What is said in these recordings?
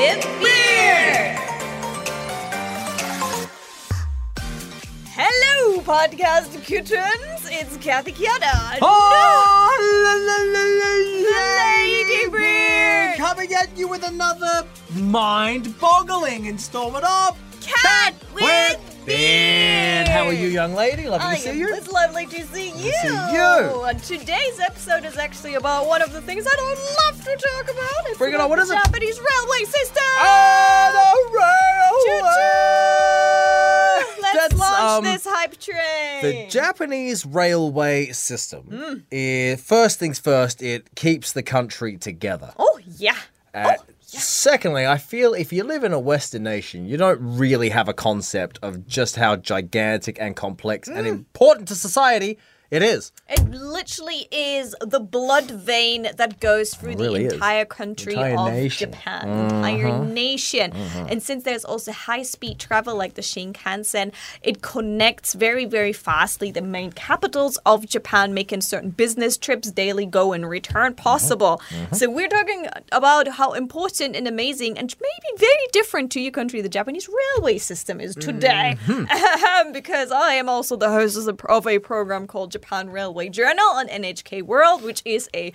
with beer. Hello, podcast kittens. It's Cathy Cat. Oh, ah, Lady Bird. Coming at you with another mind-boggling installment of Cat with beard. How are you, young lady? Lovely I to see you. It's lovely to see you. see you. And today's episode is actually about one of the things that I would love to talk about. It's Bring it on, what is it? Japanese railway system. Oh, the railway! Let's That's, launch um, this hype train. The Japanese railway system. Mm. eh, first things first, it keeps the country together. Oh yeah. Uh, oh, Secondly, I feel if you live in a Western nation, you don't really have a concept of just how gigantic and complex and Mm. important to society it is. It literally is the blood vein that goes through really the is. entire country Entire of nation. Mm-hmm. Japan, entire nation. And since there's also high speed travel like the Shinkansen, it connects very, very fastly the main capitals of Japan, making certain business trips, daily go and return Mm-hmm. possible. So we're talking about how important and amazing and maybe very different to your country the Japanese railway system is today. Mm-hmm. because I am also the host of a- of a program called Japan Railway Journal on NHK World, which is a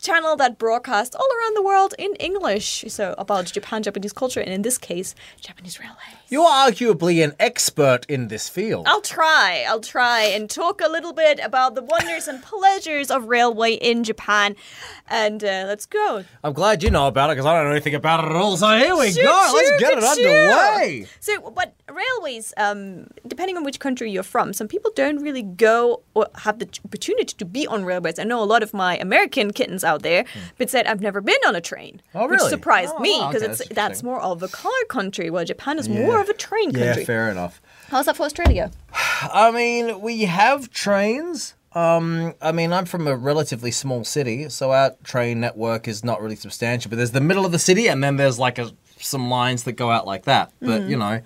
channel that broadcasts all around the world in English. So about Japan, Japanese culture, and in this case, Japanese railways. You're arguably an expert in this field. I'll try. I'll try and talk a little bit about the wonders and pleasures of railway in Japan. And uh, let's go. I'm glad you know about it because I don't know anything about it at all. So here we go. Let's get it underway. So, but railways, um, depending on which country you're from, some people don't really go or have the opportunity to be on railways. I know a lot of my American kittens out there, but said I've never been on a train. Oh, which surprised Oh, me wow, because okay, it's that's that's more of a car country, while Japan is more of a train Yeah, fair enough. How's that for Australia? I mean, we have trains. Um, I mean, I'm from a relatively small city, so our train network is not really substantial. But there's the middle of the city, and then there's like a, some lines that go out like that. But you know,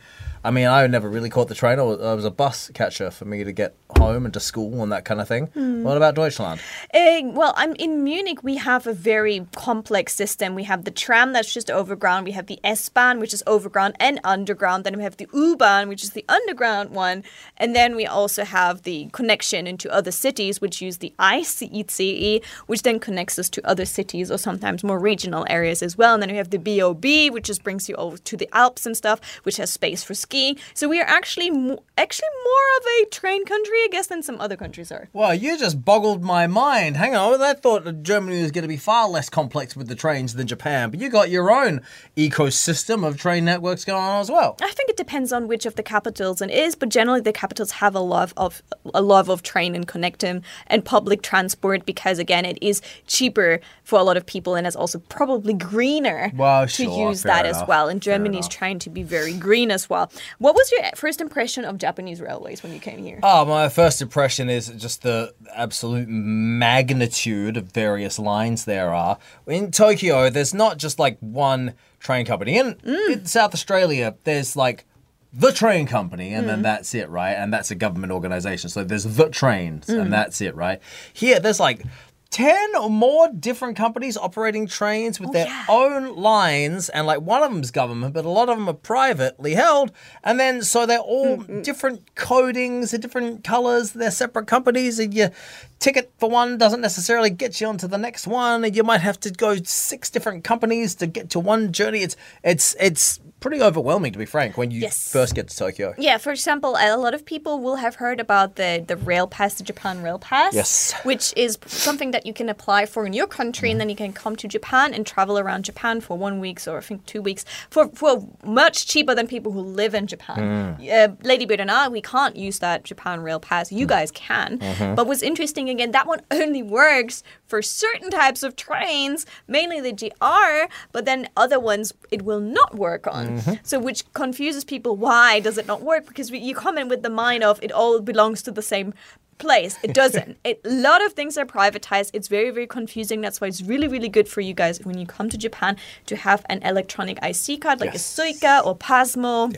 I mean, I never really caught the train. I was, I was a bus catcher for me to get home and to school and that kind of thing. What about Deutschland? Uh, well, I'm in Munich. We have a very complex system. We have the tram that's just overground. We have the S-Bahn, which is overground and underground. Then we have the U-Bahn, which is the underground one, and then we also have the connection into other cities, which use the ICE, which then connects us to other cities or sometimes more regional areas as well. And then we have the BOB, which just brings you over to the Alps and stuff, which has space for skiing. So we are actually mo- actually more of a train country, I guess, than some other countries are. Well, you just boggled my mind. Hang on, I thought Germany was going to be far less complex with the trains than Japan, but you got your own ecosystem of train networks going on as well. I think it depends on which of the capitals it is, but generally the capitals have a love of a love of train and connectum and public transport because again it is cheaper for a lot of people and it's also probably greener Well, to use that as well. And Germany's enough. trying to be very green as well. What was your first impression of Japanese railways when you came here? Oh, my first impression is just the absolute magnitude of various lines there are. In Tokyo, there's not just like one train company. In, mm. in South Australia, there's like the train company, and then mm. that's it, right? And that's a government organization. So there's the trains, and mm. that's it, right? Here, there's like 10 or more different companies operating trains with oh, their yeah. own lines and like one of them's government but a lot of them are privately held. And then so they're all mm, mm. different codings they're different colors. They're separate companies and your ticket for one doesn't necessarily get you onto the next one and you might have to go six different companies to get to one journey. It's it's it's pretty overwhelming to be frank when you Yes. first get to tokyo Yeah, for example, a lot of people will have heard about the the rail pass, the Japan Rail Pass. Yes. Which is something that you can apply for in your country, and then you can come to Japan and travel around Japan for one week or I think two weeks for for much cheaper than people who live in Japan. Mm. Uh, Ladybeard and I, we can't use that Japan Rail Pass. You mm. guys can. Mm-hmm. But what's interesting again, that one only works for certain types of trains, mainly the JR, but then other ones it will not work on. So which confuses people. Why does it not work? Because we, you come in with the mind of it all belongs to the same place. It doesn't. it, a lot of things are privatized. It's very, very confusing. That's why it's really, really good for you guys when you come to Japan to have an electronic IC card like Yes. a Suica or Pasmo.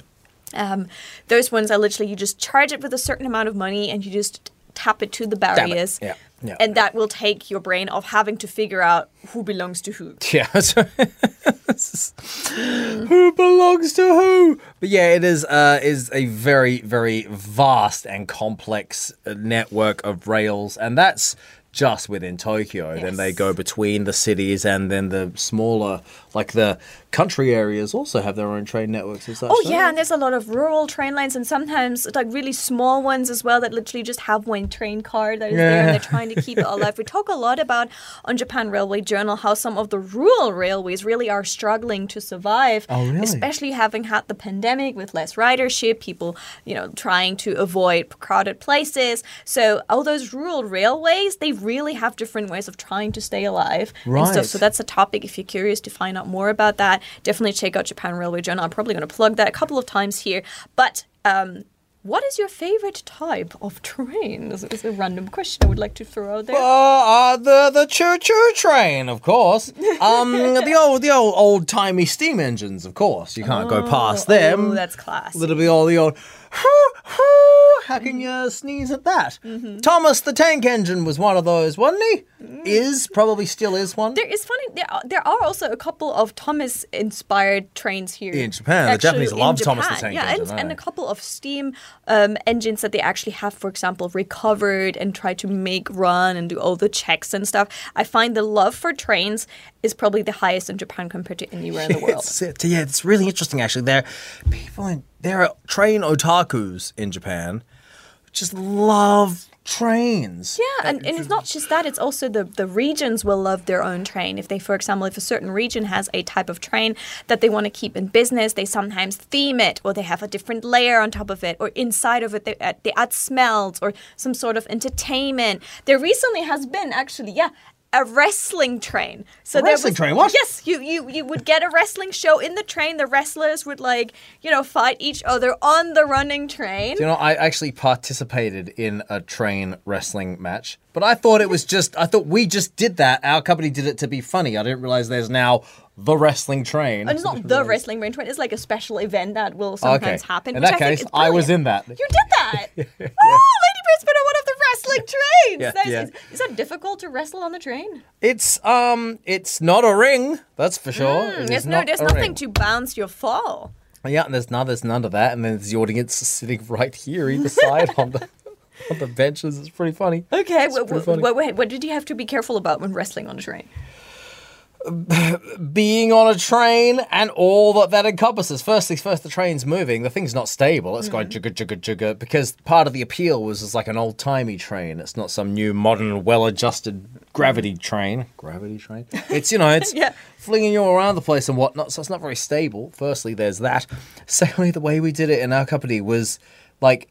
Um, those ones are literally you just charge it with a certain amount of money and you just tap it to the barriers. Yeah. Yeah. And that will take your brain off having to figure out who belongs to who. Yeah. who belongs to who? But yeah, it is uh, is a very very vast and complex uh, network of rails, and that's just within Tokyo. Then they go between the cities, and then the smaller, like the country areas, also have their own train networks and such. Oh yeah, and there's a lot of rural train lines, and sometimes like really small ones as well that literally just have one train car that is there, and they're trying to keep it alive. We talk a lot about on Japan Railway Journal how some of the rural railways really are struggling to survive, Oh, really? especially having had the pandemic with less ridership, people you know trying to avoid crowded places. So all those rural railways, they really have different ways of trying to stay alive and Right. stuff. So that's a topic. If you're curious to find out more about that, definitely check out Japan Railway Journal. I'm probably going to plug that a couple of times here. But um, what is your favorite type of train? This is a random question I would like to throw out there. Uh, uh, the the choo choo train, of course. Um, the old the old old timey steam engines, of course. You can't go past them. Oh, that's class. Little bit all the old. How can you sneeze at that? Mm-hmm. Thomas the Tank Engine was one of those, wasn't he? Is probably still is one. There is funny. There are, there are also a couple of Thomas inspired trains here In Japan. The Japanese love Thomas the Tank yeah, Engine, and, and a couple of steam um, engines that they actually have, for example, recovered and try to make run and do all the checks and stuff. I find the love for trains is probably the highest in Japan compared to anywhere in the world. It's, it- yeah, it's really interesting actually. There, people in there are train otakus in Japan, just love trains. Yeah, and, and it's not just that, it's also the, the regions will love their own train. If they, for example, if a certain region has a type of train that they want to keep in business, they sometimes theme it or they have a different layer on top of it or inside of it they add, they add smells or some sort of entertainment. There recently has been actually, yeah, a wrestling train. So A there wrestling was- train? What? Yes, you, you you would get a wrestling show in the train. The wrestlers would like you know fight each other on the running train. You know, I actually participated in a train wrestling match, but I thought it was just, I thought we just did that. Our company did it to be funny. I didn't realize there's now the wrestling train. And it's not the wrestling train. It's like a special event that will sometimes Okay. happen. In that I case, I was in that. You did that. Oh, Ladybeard's been on one of the wrestling trains. Yeah, That is, yeah. is, is that difficult to wrestle on the train? It's um, it's not a ring, that's for sure. Hmm, There's no, there's nothing ring. to bounce your fall. Yeah, and there's none, there's none of that, and then there's the audience sitting right here, either side on the on the benches. It's pretty funny. Okay, It's wh- pretty funny. what, what, what did you have to be careful about when wrestling on a train? Being on a train and all that that encompasses. First things first, the train's moving. The thing's not stable. It's going mm. jugga jugga jugga because part of the appeal was it's like an old timey train. It's not some new modern, well adjusted gravity train. Gravity train. It's you know it's Yeah. flinging you around the place and whatnot. So it's not very stable. Firstly, there's that. Secondly, the way we did it in our company was like.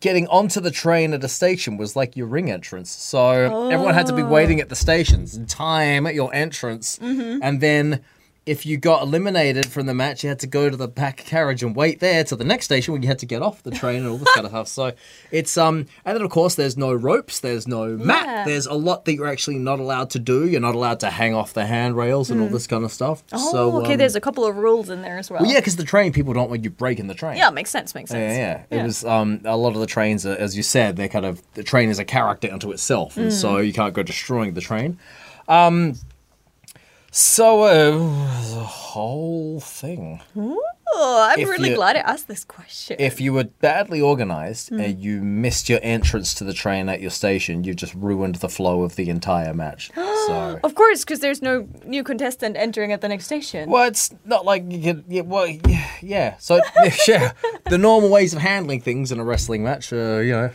Getting onto the train at a station was like your ring entrance. So everyone had to be waiting oh. at the stations in time at your entrance. Mm-hmm. And then if you got eliminated from the match, you had to go to the back carriage and wait there to the next station when you had to get off the train and all this kind of stuff. So it's um and then of course there's no ropes, there's no Yeah. mat, there's a lot that you're actually not allowed to do. You're not allowed to hang off the handrails and all this kind of stuff. Oh, so okay. um, There's a couple of rules in there as well. well, yeah, because the train people don't want you breaking the train. Yeah, makes sense. Makes sense. Yeah, yeah. It was um, a lot of the trains, are, as you said, they're kind of the train is a character unto itself, and so Mm. you can't go destroying the train. Um, so uh, the whole thing. Oh, I'm If really you- glad I asked this question. If you were badly organized Mm. and you missed your entrance to the train at your station, you just ruined the flow of the entire match. so. of course, because there's no new contestant entering at the next station. Well, it's not like you could. Yeah, well, yeah, yeah. So, yeah, the normal ways of handling things in a wrestling match are, you know,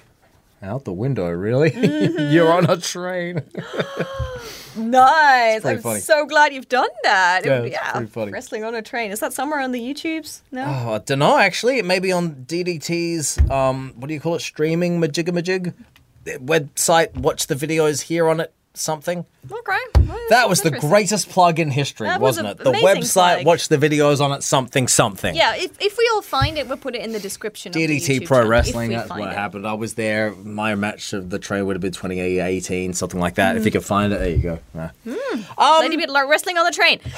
out the window. Really, Mm-hmm. you're on a train. Nice. I'm funny. so glad you've done that. Yeah, it's pretty funny. Wrestling on a train. Is that somewhere on the YouTubes? No. Oh, I don't know. Actually, it may be on DDT's. Um, what do you call it? Streaming majigga majig website. Watch the videos here on it. Something. Okay. Well, That was the greatest plug in history, That was wasn't a it? The website. plug. Watch the videos on it. Something something. Yeah, if, if we all find it, we'll put it in the description. of the DDT Pro Wrestling, that's what it. happened. I was there. My match of the train would have been 2018, something like that. Mm. If you could find it, there you go. Yeah. Lady Bit like wrestling on the train.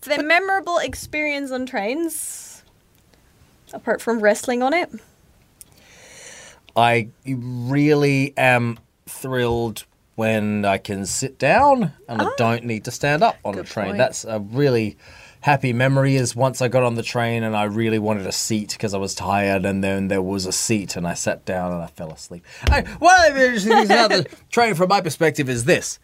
The memorable experience on trains, apart from wrestling on it. I really am thrilled when I can sit down and I don't need to stand up on a Ah. Train. point. That's a really happy memory is once I got on the train and I really wanted a seat because I was tired and then there was a seat and I sat down and I fell asleep. I, one of the interesting things about the train from my perspective is this.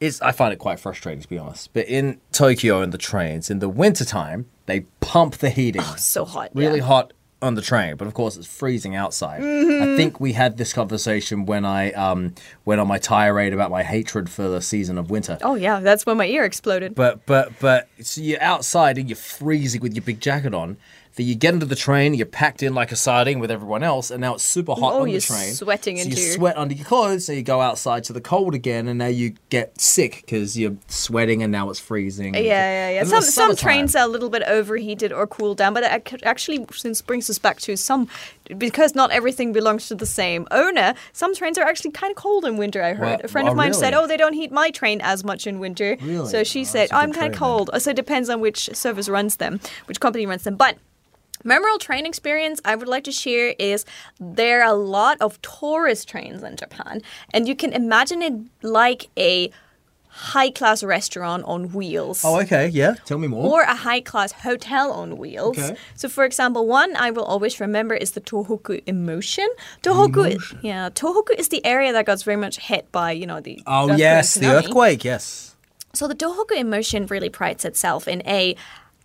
Is I find it quite frustrating to be honest. But in Tokyo in the trains, in the wintertime, they pump the heating So hot. really yeah. hot on the train, but of course it's freezing outside. I think we had this conversation when I um, went on my tirade about my hatred for the season of winter. Oh yeah, that's when my ear exploded. But but but so you're outside and you're freezing with your big jacket on. Then you get into the train, you're packed in like a sardine with everyone else, and now it's super hot Oh, on the you're train. sweating so into you your- sweat under your clothes, so you go outside to the cold again, and now you get sick because you're sweating, and now it's freezing. Yeah, yeah, yeah. Some some trains are a little bit overheated or cooled down, but it actually since brings us back to some because not everything belongs to the same owner. Some trains are actually kind of cold in winter. I heard Well, a friend oh, of mine said, "Oh, they don't heat my train as much in winter." Really? So she Oh, said, "I'm kind of then. cold." So it depends on which service runs them, which company runs them, but. Memorable train experience I would like to share is there are a lot of tourist trains in Japan, and you can imagine it like a high class restaurant on wheels Oh, okay, yeah. Tell me more. or a high class hotel on wheels. Okay. So, for example, one I will always remember is the Tohoku Emotion. Tohoku, Emotion. yeah, Tohoku is the area that got very much hit by you know the oh yes, and the earthquake. Yes. So the Tohoku Emotion really prides itself in a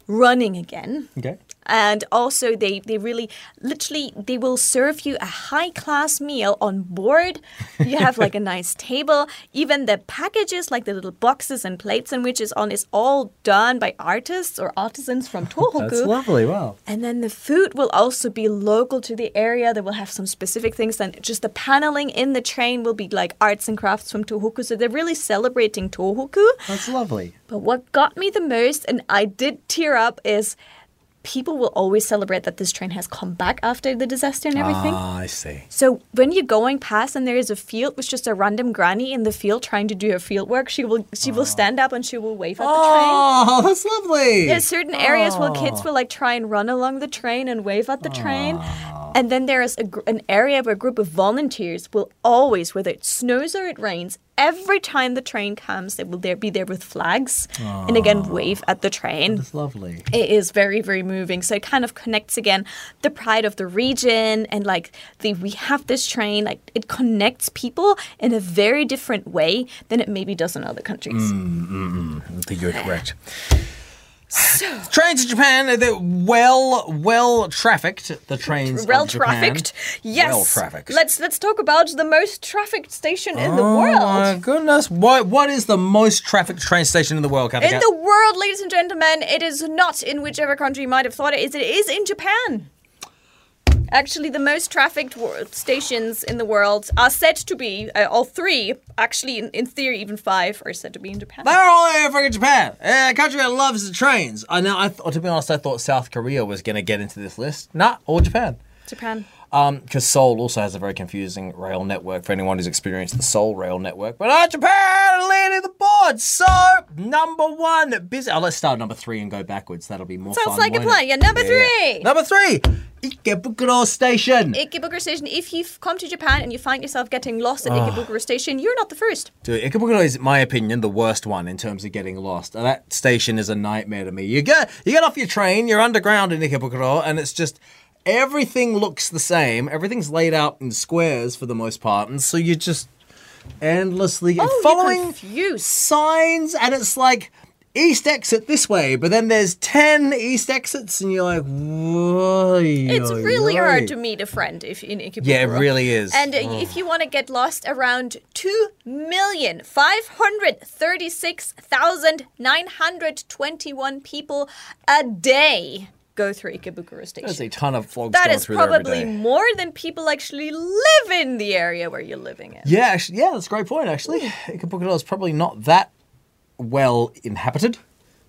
running again. Okay. And also, they, they really, literally, they will serve you a high class meal on board. You have like a nice table. Even the packages, like the little boxes and plates and which is on, is all done by artists or artisans from Tohoku. That's lovely. Wow. And then the food will also be local to the area. They will have some specific things. Then just the paneling in the train will be like arts and crafts from Tohoku. So they're really celebrating Tohoku. That's lovely. But what got me the most, and I did tear up, is people will always celebrate that this train has come back after the disaster and everything. Ah, I see. So when you're going past and there is a field with just a random granny in the field trying to do her field work, she will she will ah. stand up and she will wave at the train. Oh, that's lovely. There's certain areas where ah. kids will like try and run along the train and wave at the train. And then there is a, an area where a group of volunteers will always, whether it snows or it rains, every time the train comes, they will there be there with flags and again ah. wave at the train. It's lovely. It is very, very moving. So it kind of connects again the pride of the region and like the we have this train, like it connects people in a very different way than it maybe does in other countries. Mm, mm, mm. I think you're correct. Trains in Japan, uh, they're well, well trafficked. The trains well trafficked. Yes. Well trafficked. Let's let's talk about the most trafficked station in the world. Oh my goodness! What what is the most trafficked train station in the world, Cathy? In the world, ladies and gentlemen, it is not in whichever country you might have thought it is. It is in Japan. Actually, the most trafficked stations in the world are said to be, uh, all three, actually, in, in theory, even five, are said to be in Japan. They're all in fucking Japan. A country that loves the trains. I know. I th- to be honest, I thought South Korea was going to get into this list. Nah, all Japan. Japan. Um, because Seoul also has a very confusing rail network for anyone who's experienced the Seoul rail network. But uh, Japan leading the board. So number one, busy. Oh, let's start number three and go backwards. That'll be more Sounds fun. Sounds like a plan. it? Yeah, number three. Number three, Ikebukuro Station. Ikebukuro Station. If you've come to Japan and you find yourself getting lost at Ikebukuro Station, you're not the first. Dude, Ikebukuro is, in my opinion, the worst one in terms of getting lost. Uh, That station is a nightmare to me. You get you get off your train, you're underground in Ikebukuro, and it's just everything looks the same. Everything's laid out in squares for the most part, and so you just endlessly Oh, following signs, and it's like east exit this way, but then there's ten east exits, and you're like, whoa. It's really hard to meet a friend if in Ikebukuro. Yeah, it really is. And uh, if you want to get lost, around two million five hundred thirty-six thousand nine hundred twenty-one people a day go through Ikebukuro Station. There's a ton of vlogs That is through there every probably more than people actually live in the area where you're living in. Yeah, actually, yeah, that's a great point. Actually, Ikebukuro is probably not that well inhabited.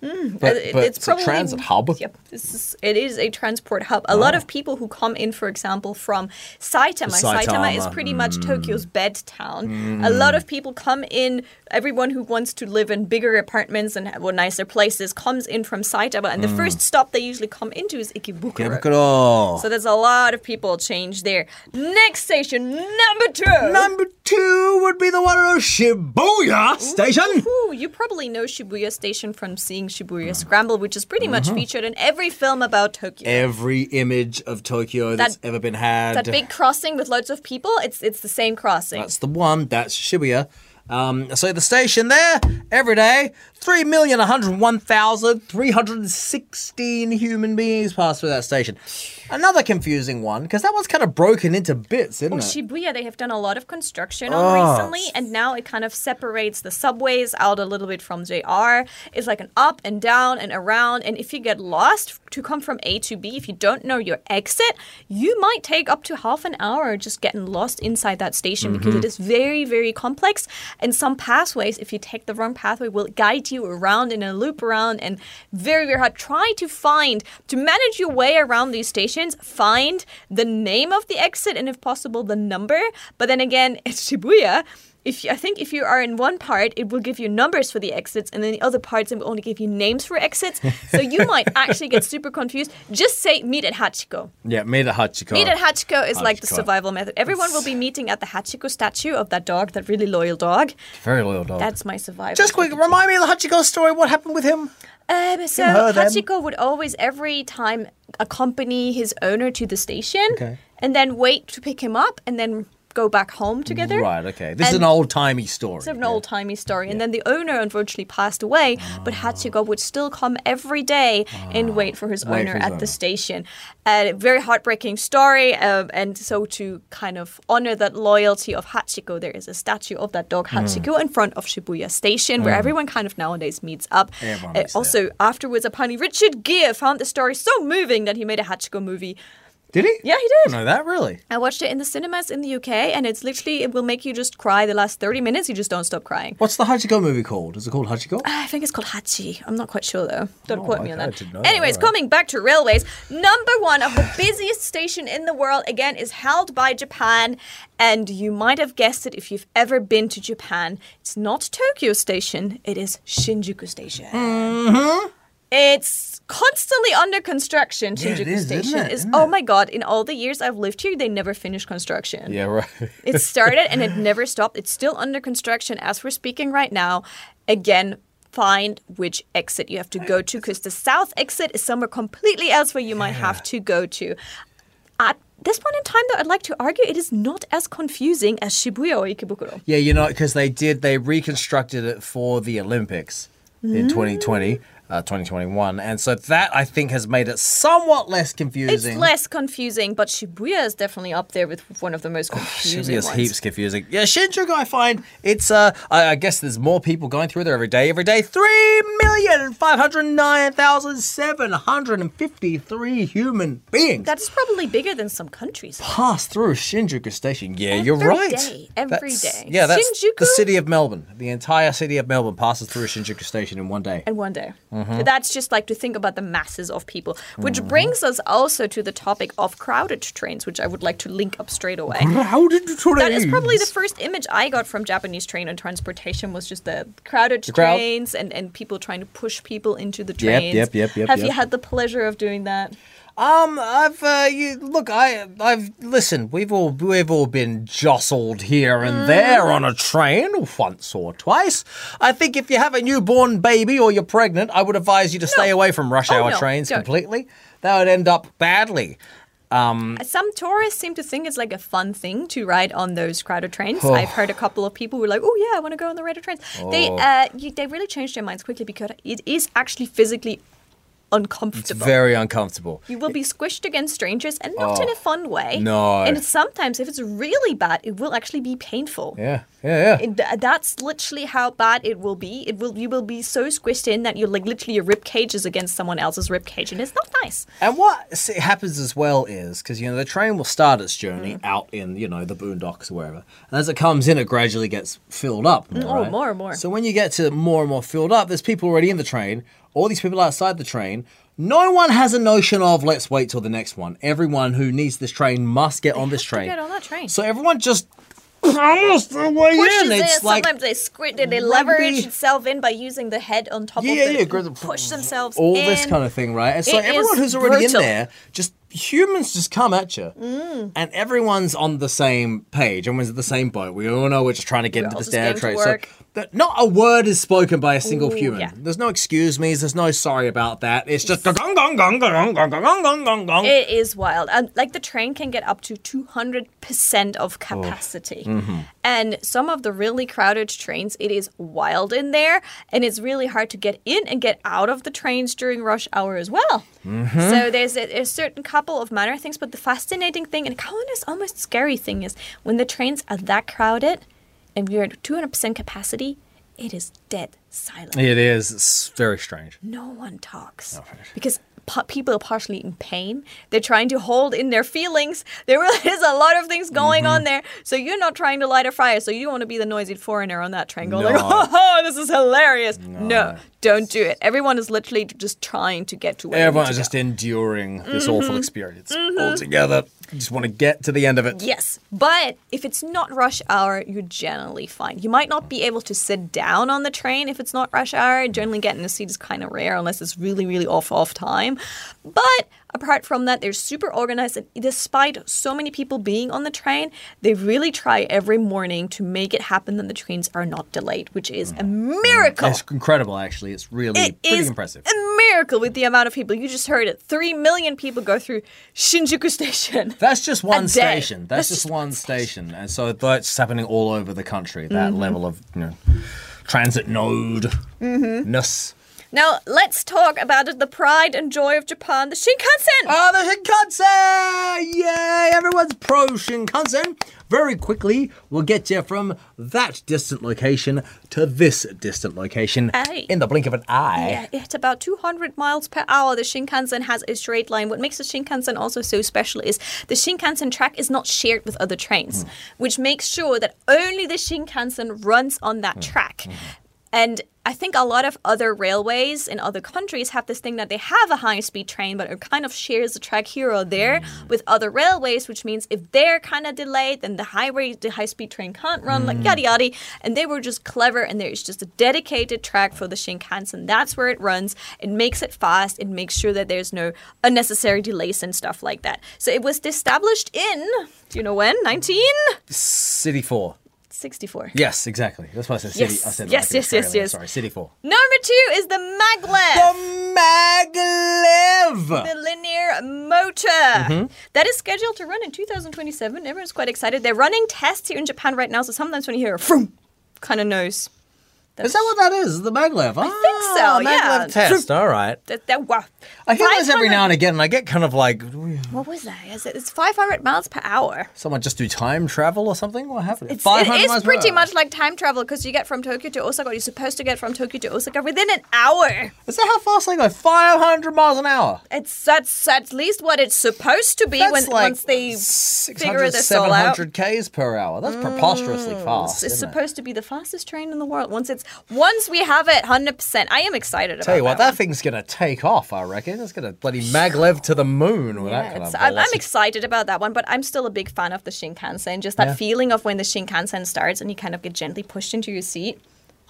Mm, but, It- but it's it's probably a transit hub. Yep, this is, it is a transport hub. A lot of people who come in, for example, from Saitama. Saitama, is Saitama, pretty much mm. Tokyo's bed town. A mm. lot of people come in. Everyone who wants to live in bigger apartments and have, well, nicer places comes in from Saitama, and the first stop they usually come into is Ikebukuro. Ikebukuro. So there's a lot of people change there. Next station, number two. Number two would be the one on Shibuya Station. Ooh, you probably know Shibuya Station from seeing Shibuya Scramble, which is pretty much mm-hmm. featured in every film about Tokyo. Every image of Tokyo that's That- ever been had. that big crossing with loads of people, it's it's the same crossing. That's the one. That's Shibuya. Um, so the station there every day, three million one hundred one thousand three hundred sixteen human beings pass through that station. Another confusing one because that one's kind of broken into bits, isn't Well, it? Shibuya, they have done a lot of construction on Oh, recently, and now it kind of separates the subways out a little bit from JR. It's like an up and down and around, and if you get lost to come from A to B, if you don't know your exit, you might take up to half an hour just getting lost inside that station because Mm-hmm. it is very, very complex. And some pathways, if you take the wrong pathway, will guide you around in a loop around, and very, very hard. Try to find to manage your way around these stations. Find the name of the exit and, if possible, the number. But then again, it's Shibuya. If you, I think if you are in one part, it will give you numbers for the exits, and then the other parts it will only give you names for exits. so you might actually get super confused. Just say meet at Hachiko. yeah, meet at Hachiko. Meet at Hachiko is like the survival method. Everyone will be meeting at the Hachiko statue of that dog, that really loyal dog. Very loyal dog. That's my survival. Just quick, remind me of the Hachiko story. What happened with him? Um, so her. Hachiko would always, every time, accompany his owner to the station, Okay. and then wait to pick him up, and then go back home together. Right, okay. This is an old timey story. It's an old timey story. And then the owner unfortunately passed away, but Hachiko would still come every day and wait for his Wait owner for his at owner. the station. A very heartbreaking story. Um, and so, to kind of honor that loyalty of Hachiko, there is a statue of that dog Hmm. Hachiko in front of Shibuya Station, where everyone kind of nowadays meets up. Uh, meets there. also, afterwards, apparently, Richard Gere found the story so moving that he made a Hachiko movie. Did he? Yeah, he I did. didn't know that, really? I watched it in the cinemas in the UK, and it's literally, it will make you just cry the last 30 minutes. You just don't stop crying. What's the Hachiko movie called? Is it called Hachiko? I think it's called Hachi. I'm not quite sure though. Don't Oh, quote me on okay, I that. didn't know that, Anyways, coming back to railways, number one of the busiest station in the world again is held by Japan, and you might have guessed it if you've ever been to Japan. It's not Tokyo Station. It is Shinjuku Station. Mm-hmm. It's constantly under construction. Yeah, Shinjuku is, isn't Station it? is. Oh my god! In all the years I've lived here, they never finished construction. Yeah, right. It started and it never stopped. It's still under construction as we're speaking right now. Again, find which exit you have to go to because the south exit is somewhere completely else where you might have to go to. At this point in time, though, I'd like to argue it is not as confusing as Shibuya or Ikebukuro. Yeah, you know, because they did, they reconstructed it for the Olympics in Mm. 2020, uh, 2021. And so that, I think, has made it somewhat less confusing. It's less confusing, but Shibuya is definitely up there with one of the most confusing Shibuya's ones. heaps confusing. Yeah, Shinjuku, I find it's. Uh, I, I guess there's more people going through there every day. Every day, three million five hundred nine thousand seven hundred and fifty-three human beings That's probably bigger than some countries. pass through Shinjuku Station. Yeah, you're right. day, every That's- day. Yeah, that's Shinjuku? the city of Melbourne. The entire city of Melbourne passes through Shinjuku Station in one day. And one day. Mm-hmm. That's just like to think about the masses of people. Which brings us also to the topic of crowded trains, which I would like to link up straight away. How did you That is probably the first image I got from Japanese train and transportation was just the crowded crowd. trains and, and people trying to push people into the Yep, trains. yep, yep, yep, yep. Have you had the pleasure of doing that? Um, I've uh, you look, I I've listen. We've all we've all been jostled here and there on a train once or twice. I think if you have a newborn baby or you're pregnant, I would advise you to stay away from rush Oh, hour no, trains don't. completely. That would end up badly. Some tourists seem to think it's like a fun thing to ride on those crowded trains. Oh. I've heard a couple of people who are like, "Oh yeah, I want to go on the crowded trains." They Oh. uh, you, they really change their minds quickly because it is actually physically uncomfortable. Very uncomfortable. You will be squished against strangers and not in a fun way. Oh. No. And sometimes, if it's really bad, it will actually be painful. Yeah, yeah, yeah. Th- that's literally how bad it will be. It will you will be so squished in that you're like literally your rib cage is against someone else's rib cage, and it's not nice. And what happens as well is because you know the train will start its journey Mm. out in you know the boondocks or wherever, and as it comes in, it gradually gets filled up. More, Oh, right? more and more. So when you get to more and more filled up, there's people already in the train all these people outside the train. No one has a notion of let's wait till the next one. Everyone who needs this train must get on this have to train. get on that train. So everyone just almost the way pushes in. it. It's like Sometimes they squint it. They rugby. leverage itself in by using the head on top yeah, of yeah, the yeah, push themselves all in. this kind of thing, right? And so It everyone is who's already brutal. in there, just humans just come at you, Mm. and everyone's on the same page. Everyone's at the same boat. We all know we're just trying to get We're into the standard trade. So that not a word is spoken by a single Ooh, human. yeah. There's no excuse me's. There's no sorry about that. It's just gong gong gong gong gong gong gong gong gong. It is wild. And like the train can get up to 200% of capacity. Mm-hmm. And some of the really crowded trains, it is wild in there. And it's really hard to get in and get out of the trains during rush hour as well. Mm-hmm. So there's a, a certain couple of minor things. But the fascinating thing and kind of almost scary thing is when the trains are that crowded and we're at 200% capacity, it is dead silent It is. It's very strange. no one talks because people are partially in pain. They're trying to hold in their feelings. There really is a lot of things going Mm-hmm. on there. So you're not trying to light a fire. So you don't want to be the noisy foreigner on that train going No. like, oh, this is hilarious. No. don't do it. Everyone is literally just trying to get to where Everyone is just enduring this Mm-hmm. awful experience all together. Just want to get to the end of it. Yes, but if it's not rush hour, you're generally fine. You might not be able to sit down on the train if it's not rush hour. Generally, getting a seat is kind of rare unless it's really, really off off time. But apart from that, they're super organized, and despite so many people being on the train, they really try every morning to make it happen that the trains are not delayed, which is a mm. Mm. miracle. It's incredible, actually. It's really It pretty is impressive. a miracle with the amount of people. You just heard it. Three million people go through Shinjuku Station. That's just one station. That's, That's just just one one station. And so that's happening all over the country, that Mm-hmm. level of you know, transit node ness. Mm-hmm. Now let's talk about the pride and joy of Japan, the Shinkansen. Oh, the Shinkansen! Yay! Everyone's pro Shinkansen. Very quickly, we'll get you from that distant location to this distant location Aye. in the blink of an eye. Yeah, it's about 200 miles per hour. The Shinkansen has a straight line. What makes the Shinkansen also so special is the Shinkansen track is not shared with other trains, hmm. which makes sure that only the Shinkansen runs on that hmm. track. Hmm. And I think a lot of other railways in other countries have this thing that they have a high speed train, but it kind of shares the track here or there with other railways, which means if they're kind of delayed, then the highway, the high speed train can't run, like yada yada. And they were just clever, and there's just a dedicated track for the Shinkansen. That's where it runs. It makes it fast. It makes sure that there's no unnecessary delays and stuff like that. So it was established in, do you know when? 19? City 4. Yes, exactly. That's why I said city. Yes. I said Yes, yes, yes, yes. Sorry, City 4. Number two is the maglev. The maglev! the linear motor Mm-hmm. that is scheduled to run in 2027. Everyone's quite excited. They're running tests here in Japan right now, so sometimes when you hear a vroom, kind of knows. Is that what that is? The maglev? I think so, ah, yeah. Maglev test. All right. That, that, wow. I hear this every now and again, and I get kind of like, What was that? Is it- It's 500 miles per hour. someone just do time travel or something? What happened? It's, it 500 is miles per pretty hour. much like time travel because you get from Tokyo to Osaka. You're supposed to get from Tokyo to Osaka within an hour. Is that how fast they go? 500 miles an hour. It's that's at least what it's supposed to be That's when like once they figure this all out. 700 k's per hour. That's preposterously mm. fast. It's isn't it? supposed to be the fastest train in the world. Once it's once we have it, hundred percent. I am excited about. Tell you what, that that thing's gonna take off. I reckon it's gonna bloody maglev to the moon with one. that Yeah, kind of. I'm, I'm excited about that one, but I'm still a big fan of the Shinkansen. Just that Yeah. feeling of when the Shinkansen starts and you kind of get gently pushed into your seat.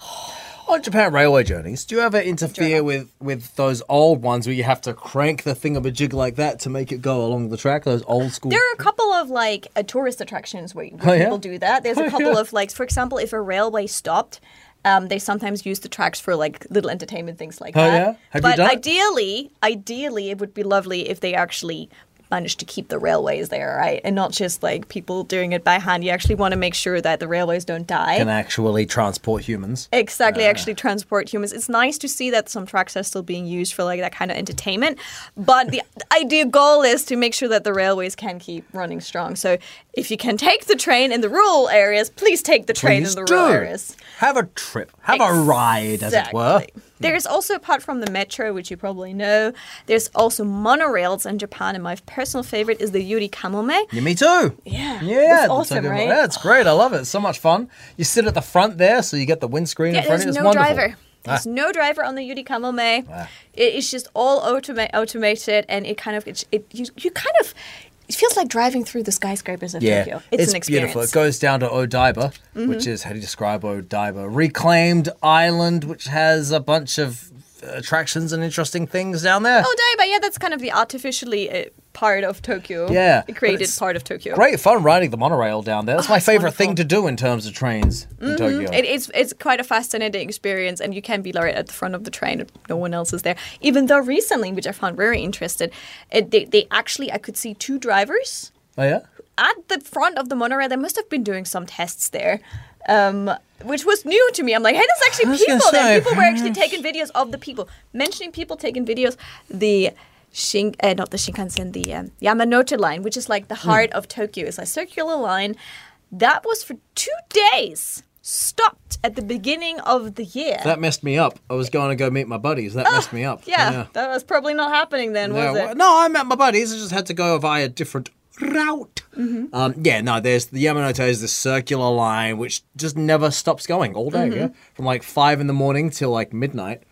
On Japan railway journeys, do you ever interfere with with those old ones where you have to crank the thing of a jig like that to make it go along the track? Those old school. There are a couple of like uh, tourist attractions where, where Oh, yeah? people do that. There's Oh, a couple yeah. of like, for example, if a railway stopped. Um, they sometimes use the tracks for like little entertainment things like Oh, that. yeah? Have you but ideally, ideally, it would be lovely if they actually managed to keep the railways there, right? And not just like people doing it by hand. You actually want to make sure that the railways don't die. can actually transport humans. Exactly, actually transport humans. It's nice to see that some tracks are still being used for like that kind of entertainment, but the ideal goal is to make sure that the railways can keep running strong. So if you can take the train in the rural areas, please take the train Please in the do. rural areas. Have a trip. Have a ride, as it were. Exactly. There's also, apart from the metro, which you probably know, there's also monorails in Japan, and my personal favorite is the Yuri Kamome. Yeah, me too. Yeah, Yeah, it's awesome, right? Yeah, it's great. I love it. It's so much fun. You sit at the front there, so you get the windscreen Yeah, in front there's of you. It's no wonderful. driver. There's Ah. no driver on the Yuri Kamome. Ah. It is just all automa- automated, and it kind of it, it you, you kind of it feels like driving through the skyscrapers of Yeah, Tokyo. It's, an experience. Mm-hmm. beautiful. It goes down to Odaiba, which is how do you describe Odaiba? Reclaimed island, which has a bunch of attractions and interesting things down there. Oh, Odaiba, yeah, that's kind of the artificially uh, part of Tokyo. Yeah, but created part of Tokyo. Great fun riding the monorail down there. That's my it's favorite thing to do in terms of trains in Tokyo. It, it's it's quite a fascinating experience, and you can be right at the front of the train. No one else is there. Even though recently, which I found very interesting, it, they they actually I could see two drivers oh yeah. at the front of the monorail. They must have been doing some tests there. Um, which was new to me. I'm like, hey, there's actually people there. People were actually taking videos of the people. Mentioning people taking videos, the Shin, uh, not the Shinkansen, the um, Yamanote line, which is like the Hmm. heart of Tokyo. It's a circular line. That was for two days. Stopped at the beginning of the year. That messed me up. I was going to go meet my buddies. That messed me up. Ah, yeah, that was probably not happening then, No, was it? no, I met my buddies. I just had to go via a different route. Mm-hmm. Um, yeah, no, there's the Yamanote is this circular line which just never stops going all day. Mm-hmm. Yeah, from like five in the morning till like midnight.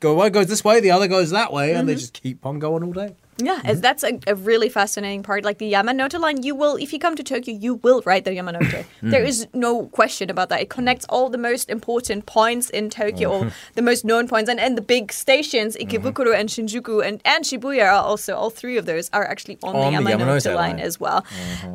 Go one goes this way, the other goes that way, and they Mm-hmm. just keep on going all day. Yeah, it's- that's a, a really fascinating part. Like the Yamanote line, you will, if you come to Tokyo, you will ride the Yamanote. There is no question about that. It connects all the most important points in Tokyo, all the most known points, and, and the big stations, Ikebukuro and Shinjuku and, and Shibuya are also, all three of those are actually on, On the the Yamanote, Yamanote line, line. as well.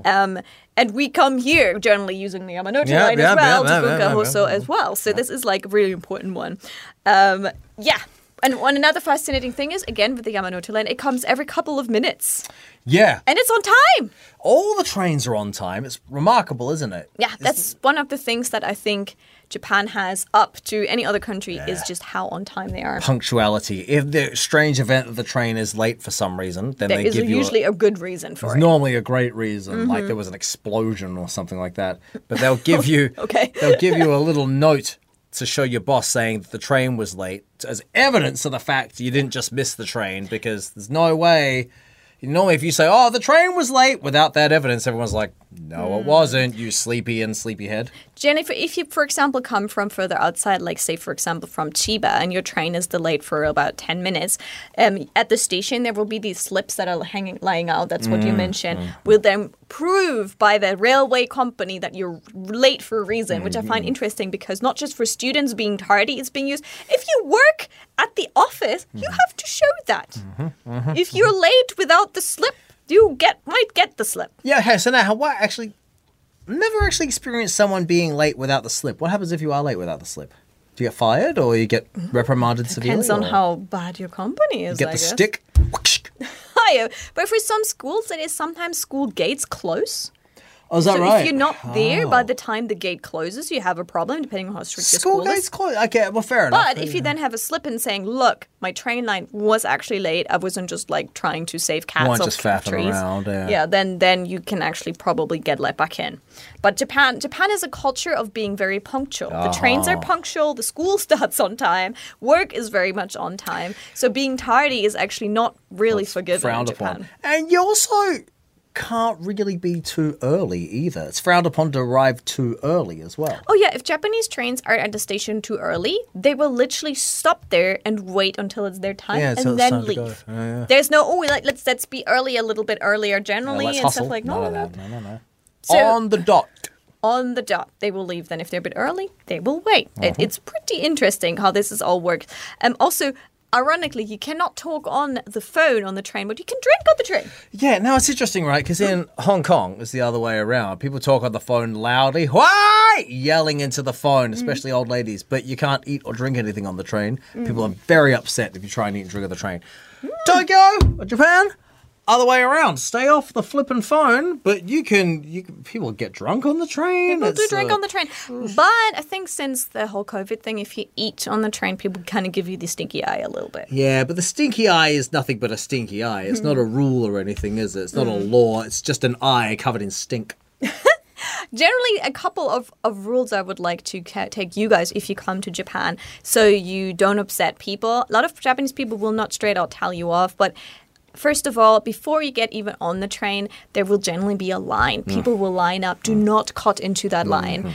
Um, and we come here generally using the Yamanote Yeah, line yeah, as well, yeah, to Bunkahoso as well. So this is like a really important one. Um, yeah. And one another fascinating thing is, again, with the Yamanote line, it comes every couple of minutes. Yeah, And it's on time. all the trains are on time. It's remarkable, isn't it? Yeah, that's one of the things that I think Japan has up to any other country is just how on time they are. Punctuality. If the strange event that the train is late for some reason, then There they is give you a- usually a, good reason for it. normally a great reason, Mm-hmm. like there was an explosion or something like that. But they'll give you Okay. they'll give you a little note to show your boss saying that the train was late as evidence of the fact you didn't just miss the train because there's no way. Normally, if you say, "Oh, the train was late," without that evidence, everyone's like, "No, Mm. it wasn't." You sleepy and sleepyhead. Jennifer, if you, for example, come from further outside, like say, for example, from Chiba, and your train is delayed for about 10 minutes, um, at the station, there will be these slips that are hanging, lying out. That's what you mentioned. Will then prove by the railway company that you're late for a reason, which I find interesting because not just for students being tardy, it's being used. If you work at the office, you mm-hmm. have to show that. Mm-hmm. Mm-hmm. If you're late without the slip, you get might get the slip. Yeah. Okay. So now, what actually? Never actually experienced someone being late without the slip. What happens if you are late without the slip? Do you get fired or you get mm. reprimanded severely? Depends on or how bad your company is. you get I the guess. stick. higher. But for some schools, it is sometimes school gates close. Oh, is that so right? if you're not there by the time the gate closes, you have a problem, depending on how strict your School school gates is. closed. Okay, well, fair enough. But if you then have a slip in saying, "Look, my train line was actually late. I wasn't just like trying to save cats off just faffing trees." around, yeah. yeah, then then you can actually probably get let back in. But Japan Japan is a culture of being very punctual. The trains Uh-huh. are punctual. The school starts on time. Work is very much on time. So being tardy is actually not really forgiven in Japan. upon. And you also can't really be too early either. It's frowned upon to arrive too early as well. Oh yeah, if Japanese trains are at the station too early, they will literally stop there and wait until it's their time Yeah, and then time to go. leave. Yeah, yeah. There's no oh like let's let's be early a little bit earlier generally and hustle. stuff like no no no. No, no, no. So- On the dot. On the dot, they will leave. Then if they're a bit early, they will wait. Uh-huh. It, it's pretty interesting how this is all works. Um, also, ironically, you cannot talk on the phone on the train, but you can drink on the train. Yeah, now it's interesting, right? Because in Hong Kong, it's the other way around. People talk on the phone loudly, why? Yelling into the phone, mm. especially old ladies. But you can't eat or drink anything on the train. People mm. are very upset if you try and eat and drink on the train. Mm. Tokyo, or Japan, other way around. Stay off the flipping phone, but you can. You can, people get drunk on the train. People do drink uh, on the train. But I think since the whole COVID thing, if you eat on the train, people kind of give you the stinky eye a little bit. Yeah, but the stinky eye is nothing but a stinky eye. It's not a rule or anything, is it? It's not a law. It's just an eye covered in stink. Generally, a couple of, of rules I would like to ca- take you guys if you come to Japan so you don't upset people. A lot of Japanese people will not straight out tell you off, but first of all, before you get even on the train, there will generally be a line. Hmm. People will line up. Do hmm. not cut into that hmm. line.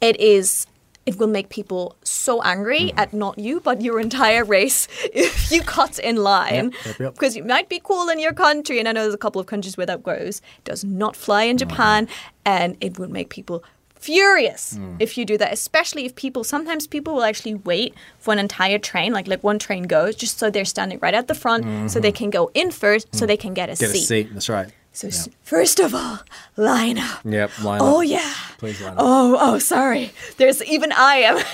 It is it will make people so angry at not you, but your entire race if you cut in line. Yep, yep, yep. Because you might be cool in your country, and I know there's a couple of countries where that goes. It does not fly in Japan, and it would make people furious hmm. if you do that especially if people sometimes people will actually wait for an entire train like like one train goes just so they're standing right at the front so they mm-hmm. can go in first so hmm. they can get a seat. Get a seat. That's right. so s- first of all line up Yep. Line Oh up. Oh yeah. Please line up. Oh oh sorry. There's even I am.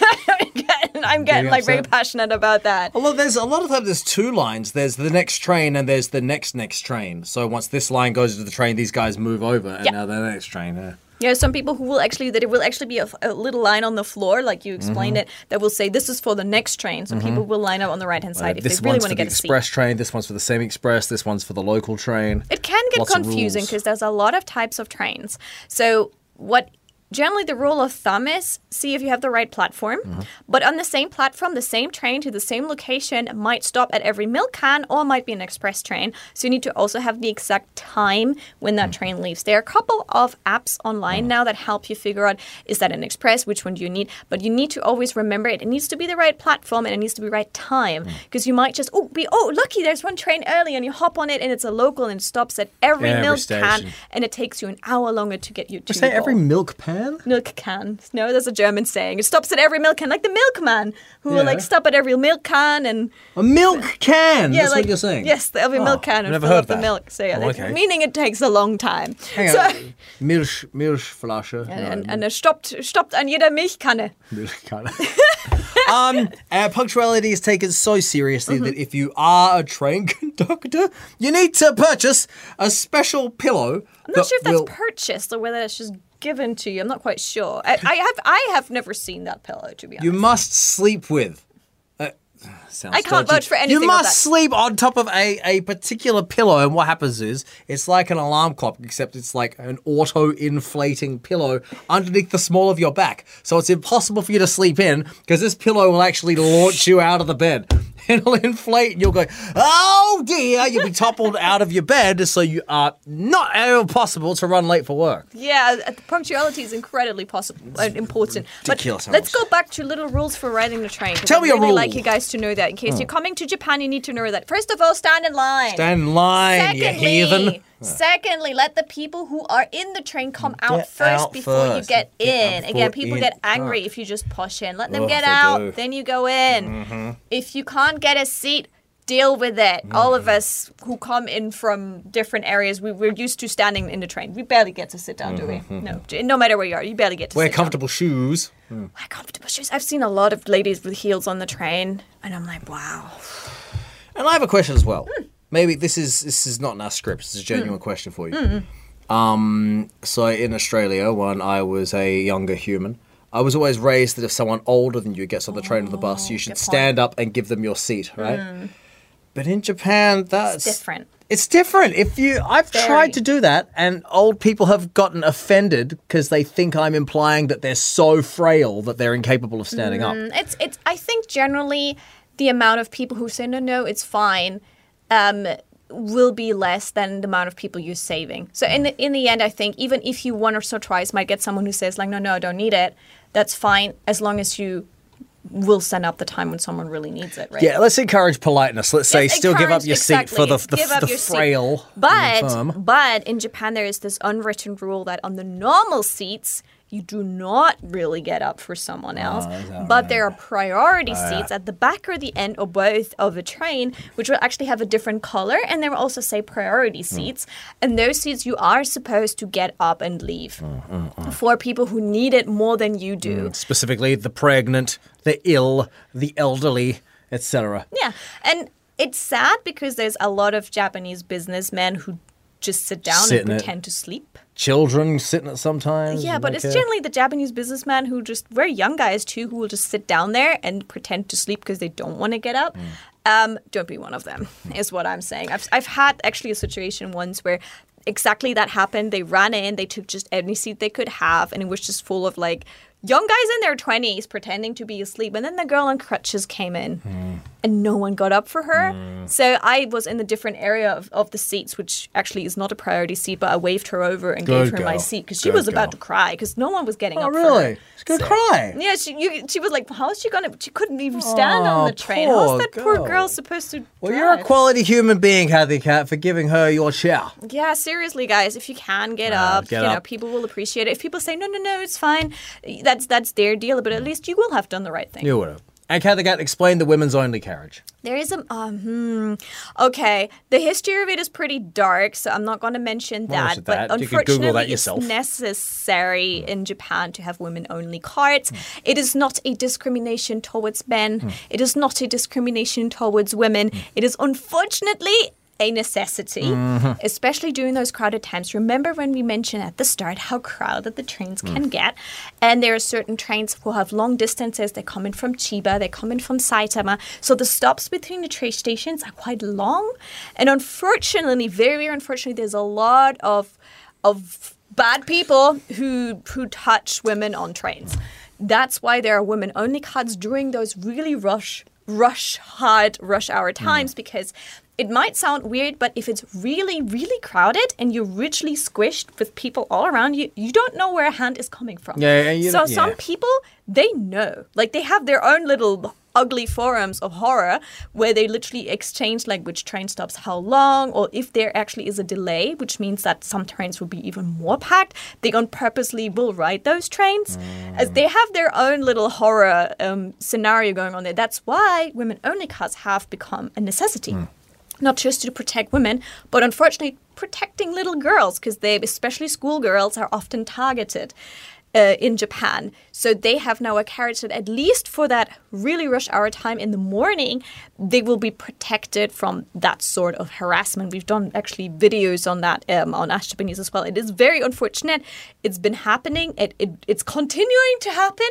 I'm getting, I'm getting like very passionate about that. Although there's a lot of times there's two lines. There's the next train and there's the next next train. So once this line goes to the train, these guys move over, and Yeah. now the next train. Yeah. Yeah, some people who will actually that it will actually be a, a little line on the floor, like you explained Mm-hmm. it, that will say this is for the next train. So people will line up on the right hand side if they really want to the get seat. express train. This one's for the same express. This one's for the local train. It can get Lots confusing because there's a lot of types of trains. So what generally the rule of thumb is see if you have the right platform. Mm-hmm. But on the same platform, the same train to the same location might stop at every milk can or might be an express train. So you need to also have the exact time when that Mm. train leaves. There are a couple of apps online now that help you figure out is that an express, which one do you need? But you need to always remember it. It needs to be the right platform and it needs to be right time Mm. because you might just oh be oh lucky there's one train early and you hop on it and it's a local and it stops at every Every milk station. can and it takes you an hour longer to get you to Say every milk pan. Milk can. No, there's a German saying. It stops at every milk can, like the milkman, who will like Yeah. stop at every milk can and A milk can. yeah, That's like what you're saying. yes, every Oh, milk can and never fill heard up the that. milk. So yeah, Oh, like, okay. meaning it takes a long time. Hang so, on. Milch, Milchflasche. and, No, and, and es stoppt, stoppt an jeder Milchkanne. Milchkanne. um, uh, punctuality is taken so seriously Mm-hmm. that if you are a train conductor, you need to purchase a special pillow. I'm not sure if that's purchased or whether it's just given to you. I'm not quite sure. I, I have I have never seen that pillow to be honest. you must sleep with. Uh, sounds I can't dodgy. vouch for anything You must sleep on top of a, a particular pillow, and what happens is it's like an alarm clock, except it's like an auto inflating pillow underneath the small of your back. So it's impossible for you to sleep in because this pillow will actually launch you out of the bed. It'll inflate, and you'll go, oh dear! You'll be toppled out of your bed, so you are not able possible to run late for work. Yeah, uh, punctuality is incredibly possible, uh, important. But let's go back to little rules for riding the train. Tell I'd me a really rule. like you guys to know that in case you're coming to Japan, you need to know that. First of all, stand in line. Stand in line, you Secondly, heathen. Secondly, let the people who are in the train come out Get first out before you get Get in. Again, people in. get angry if you just push in. Let them get out, do. then you go in. Mm-hmm. If you can't get a seat, deal with it. All of mm-hmm. us who come in from different areas, we, we're used to standing in the train. We barely get to sit down, do we? Mm-hmm. No, no matter where you are, you barely get to Wear sit down. comfortable shoes. Hmm. Wear comfortable shoes. I've seen a lot of ladies with heels on the train, and I'm like, wow. And I have a question as well. Hmm. Maybe this is this is not in our script. It's a genuine mm. question for you. Mm. Um, so in Australia, when I was a younger human, I was always raised that if someone older than you gets on the train or the bus, you oh, should Oh, good stand up and give them your seat, right? Mm. But in Japan, that's different. It's different. If you, I've Very. tried to do that, and old people have gotten offended because they think I'm implying that they're so frail that they're incapable of standing up. It's it's. I think generally the amount of people who say no, no, it's fine, um, will be less than the amount of people you're saving. So in the in the end, I think even if you one or so tries might get someone who says like, no, no, I don't need it. That's fine as long as you will stand up the time when someone really needs it, right? Yeah, let's encourage politeness. Let's say Yes, still give up your seat for the exactly. the, the seat. frail. But but in Japan there is this unwritten rule that on the normal seats you do not really get up for someone else. Oh, is that but there are right? priority seats at the back or the end or both of a train, which will actually have a different color, and they will also say priority Hmm. seats. And those seats you are supposed to get up and leave Hmm, for people who need it more than you do. specifically the pregnant, the ill, the elderly, etc. Yeah, and it's sad because there's a lot of Japanese businessmen who just sit down and pretend to sleep. Children sitting at sometimes. Yeah, but it's care. generally the Japanese businessmen who just very young guys too who will just sit down there and pretend to sleep because they don't want to get up. Um, don't be one of them, is what I'm saying. I've I've had actually a situation once where exactly that happened. They ran in, they took just any seat they could have, and it was just full of like young guys in their 20s pretending to be asleep. And then the girl on crutches came in Hmm. and no one got up for her. So I was in the different area of, of the seats, which actually is not a priority seat, but I waved her over and Good gave her my seat because she Good was about to cry because no one was getting Oh, up for really? her. She's gonna cry. Yeah, she you, she was like, "How is she gonna?" She couldn't even stand Oh, on the train. How's that poor girl. girl supposed to? Well, you're a quality human being, Cathy Cat, for giving her your chair. Yeah, seriously, guys, if you can get Uh, up, get you know, people will appreciate it. If people say no, no, no, it's fine, that's that's their deal. But at least you will have done the right thing. You would have. And Cathy Cat explained the women's only carriage. There is a um, hmm, okay. The history of it is pretty dark, so I'm not going to mention that. But that. You could Google unfortunately, that it's yourself. Hmm. necessary in Japan to have women-only cards. It is not a discrimination towards men. Hmm. It is not a discrimination towards women. It is unfortunately a necessity, Mm-hmm. especially during those crowded times. Remember when we mentioned at the start how crowded the trains Mm. can get? And there are certain trains who have long distances. They come in from Chiba, they come in from Saitama. So the stops between the train stations are quite long. And unfortunately, very, unfortunately, there's a lot of of bad people who who touch women on trains. That's why there are women only cards during those really rush rush hard rush hour times because it might sound weird, but if it's really, really crowded and you're richly squished with people all around you, you don't know where a hand is coming from. Yeah, yeah, you so don't- some people, they know. Like they have their own little ugly forums of horror where they literally exchange like which train stops how long or if there actually is a delay, which means that some trains will be even more packed. They on purposely will ride those trains as they have their own little horror um, scenario going on there. That's why women only cars have become a necessity not just to protect women, but unfortunately protecting little girls because they, especially schoolgirls, are often targeted. Uh, in Japan. So they have now a carriage that, at least for that really rush hour time in the morning, they will be protected from that sort of harassment. We've done actually videos on that um, on Ask Japanese as well. It is very unfortunate. It's been happening. It, it, it's continuing to happen.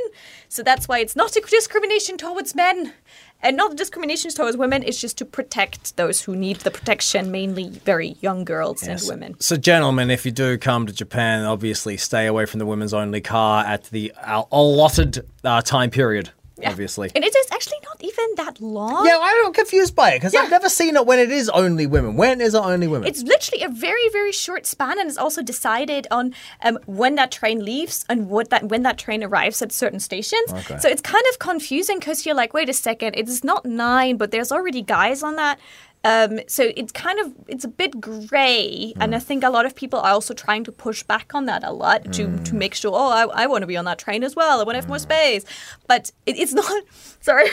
So that's why it's not a discrimination towards men and not discrimination towards women. It's just to protect those who need the protection, mainly very young girls and women. So, gentlemen, if you do come to Japan, obviously stay away from the women's only car at the allotted uh, time period. Obviously. And it is actually not even that long. Yeah, I'm confused by it because I've never seen it when it is only women. When is it only women? It's literally a very, very short span, and it's also decided on um, when that train leaves and what that when that train arrives at certain stations. Okay. So it's kind of confusing because you're like, wait a second, it is not nine, but there's already guys on that. Um, so it's kind of it's a bit gray, and I mm. think a lot of people are also trying to push back on that a lot to to mm. make sure. Oh, I, I want to be on that train as well. I want to have more mm. space, but it, it's not. Sorry,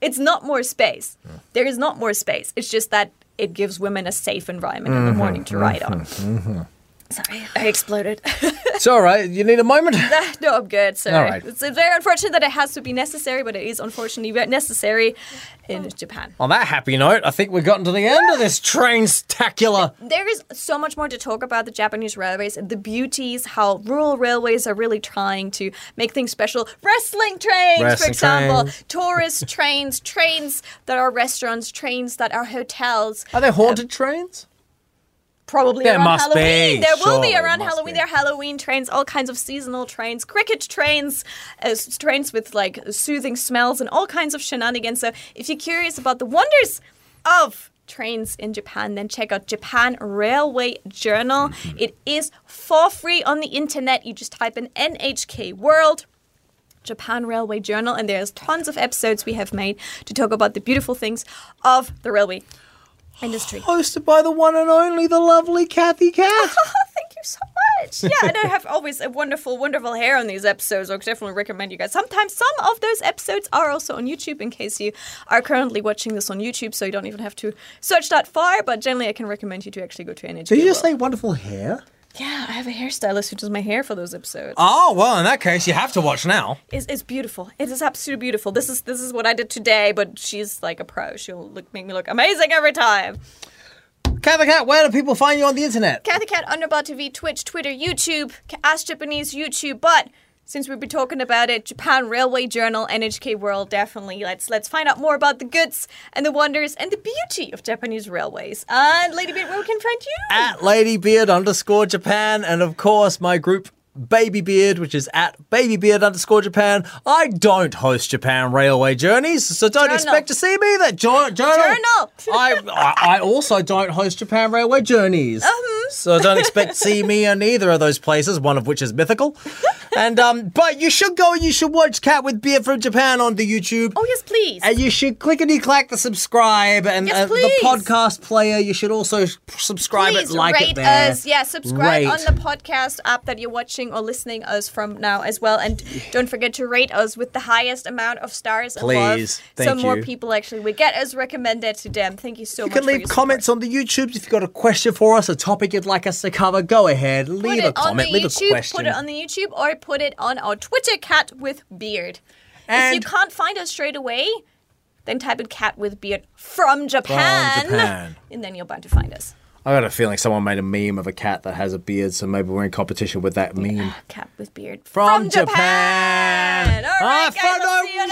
it's not more space. There is not more space. It's just that it gives women a safe environment in the mm-hmm, morning to ride on. Mm-hmm, mm-hmm. Sorry, I exploded. it's all right. You need a moment? no, I'm good. Sorry. All right. It's, very unfortunate that it has to be necessary, but it is unfortunately necessary in Japan. On that happy note, I think we've gotten to the end of this train spectacular. There is so much more to talk about the Japanese railways and the beauties, how rural railways are really trying to make things special. Wrestling trains, for example, trains. tourist trains, trains that are restaurants, trains that are hotels. Are there uh, haunted trains? Probably There around must be, Halloween. There will be around Halloween. be. There are Halloween trains, all kinds of seasonal trains, cricket trains, uh, trains with like soothing smells and all kinds of shenanigans. So if you're curious about the wonders of trains in Japan, then check out Japan Railway Journal. Mm-hmm. It is for free on the internet. You just type in NHK World. Japan Railway Journal, and there's tons of episodes we have made to talk about the beautiful things of the railway industry. Hosted by the one and only, the lovely Cathy Cat. Thank you so much. Yeah, and I have always a wonderful, wonderful hair on these episodes. I definitely recommend you guys. Sometimes some of those episodes are also on YouTube in case you are currently watching this on YouTube, so you don't even have to search that far. But generally, I can recommend you to actually go to Energy. Did you just say wonderful hair? Yeah, I have a hairstylist who does my hair for those episodes. Oh, well, in that case, you have to watch now. It's, it's beautiful. It is absolutely beautiful. This is this is what I did today, but she's like a pro. She'll look make me look amazing every time. Cathy Cat, where do people find you on the internet? Cathy Cat Underbar TV, Twitch, Twitter, YouTube, Ask Japanese YouTube. But since we've been talking about it, Japan Railway Journal, NHK World, definitely let's let's find out more about the goods and the wonders and the beauty of Japanese railways. And Ladybeard, where we can find you? At Ladybeard underscore Japan, and of course, my group Baby Beard, which is at Baby Beard underscore Japan. I don't host Japan Railway Journeys, so don't Journal. expect to see me there. Jo- journal. Journal. I, I I also don't host Japan Railway Journeys, Uh-huh. so don't expect to see me in either of those places. One of which is mythical, and um, but you should go. and You should watch Cat with Beard from Japan on the YouTube. Oh yes, please. And you should clickety clack the subscribe and Yes, uh, the podcast player. You should also subscribe Please it, like rate it there. us. Yeah, subscribe Rate. on the podcast app that you're watching or listening us from now as well. And don't forget to rate us with the highest amount of stars. Please. so Thank more people actually will get us recommended to them. Thank you so You much. can for leave comments support. on the YouTube if you've got a question for us, a topic you'd like us to cover. Go ahead, leave a comment, leave YouTube, a question. Put it on the YouTube or put it on our Twitter, Cat with Beard. if you can't find us straight away, then type in Cat with Beard from Japan, Japan. and then you're bound to find us. I got a feeling someone made a meme of a cat that has a beard, so maybe we're in competition with that meme. Cat with Beard From, Japan. All right, guys, fun, I'll no, see you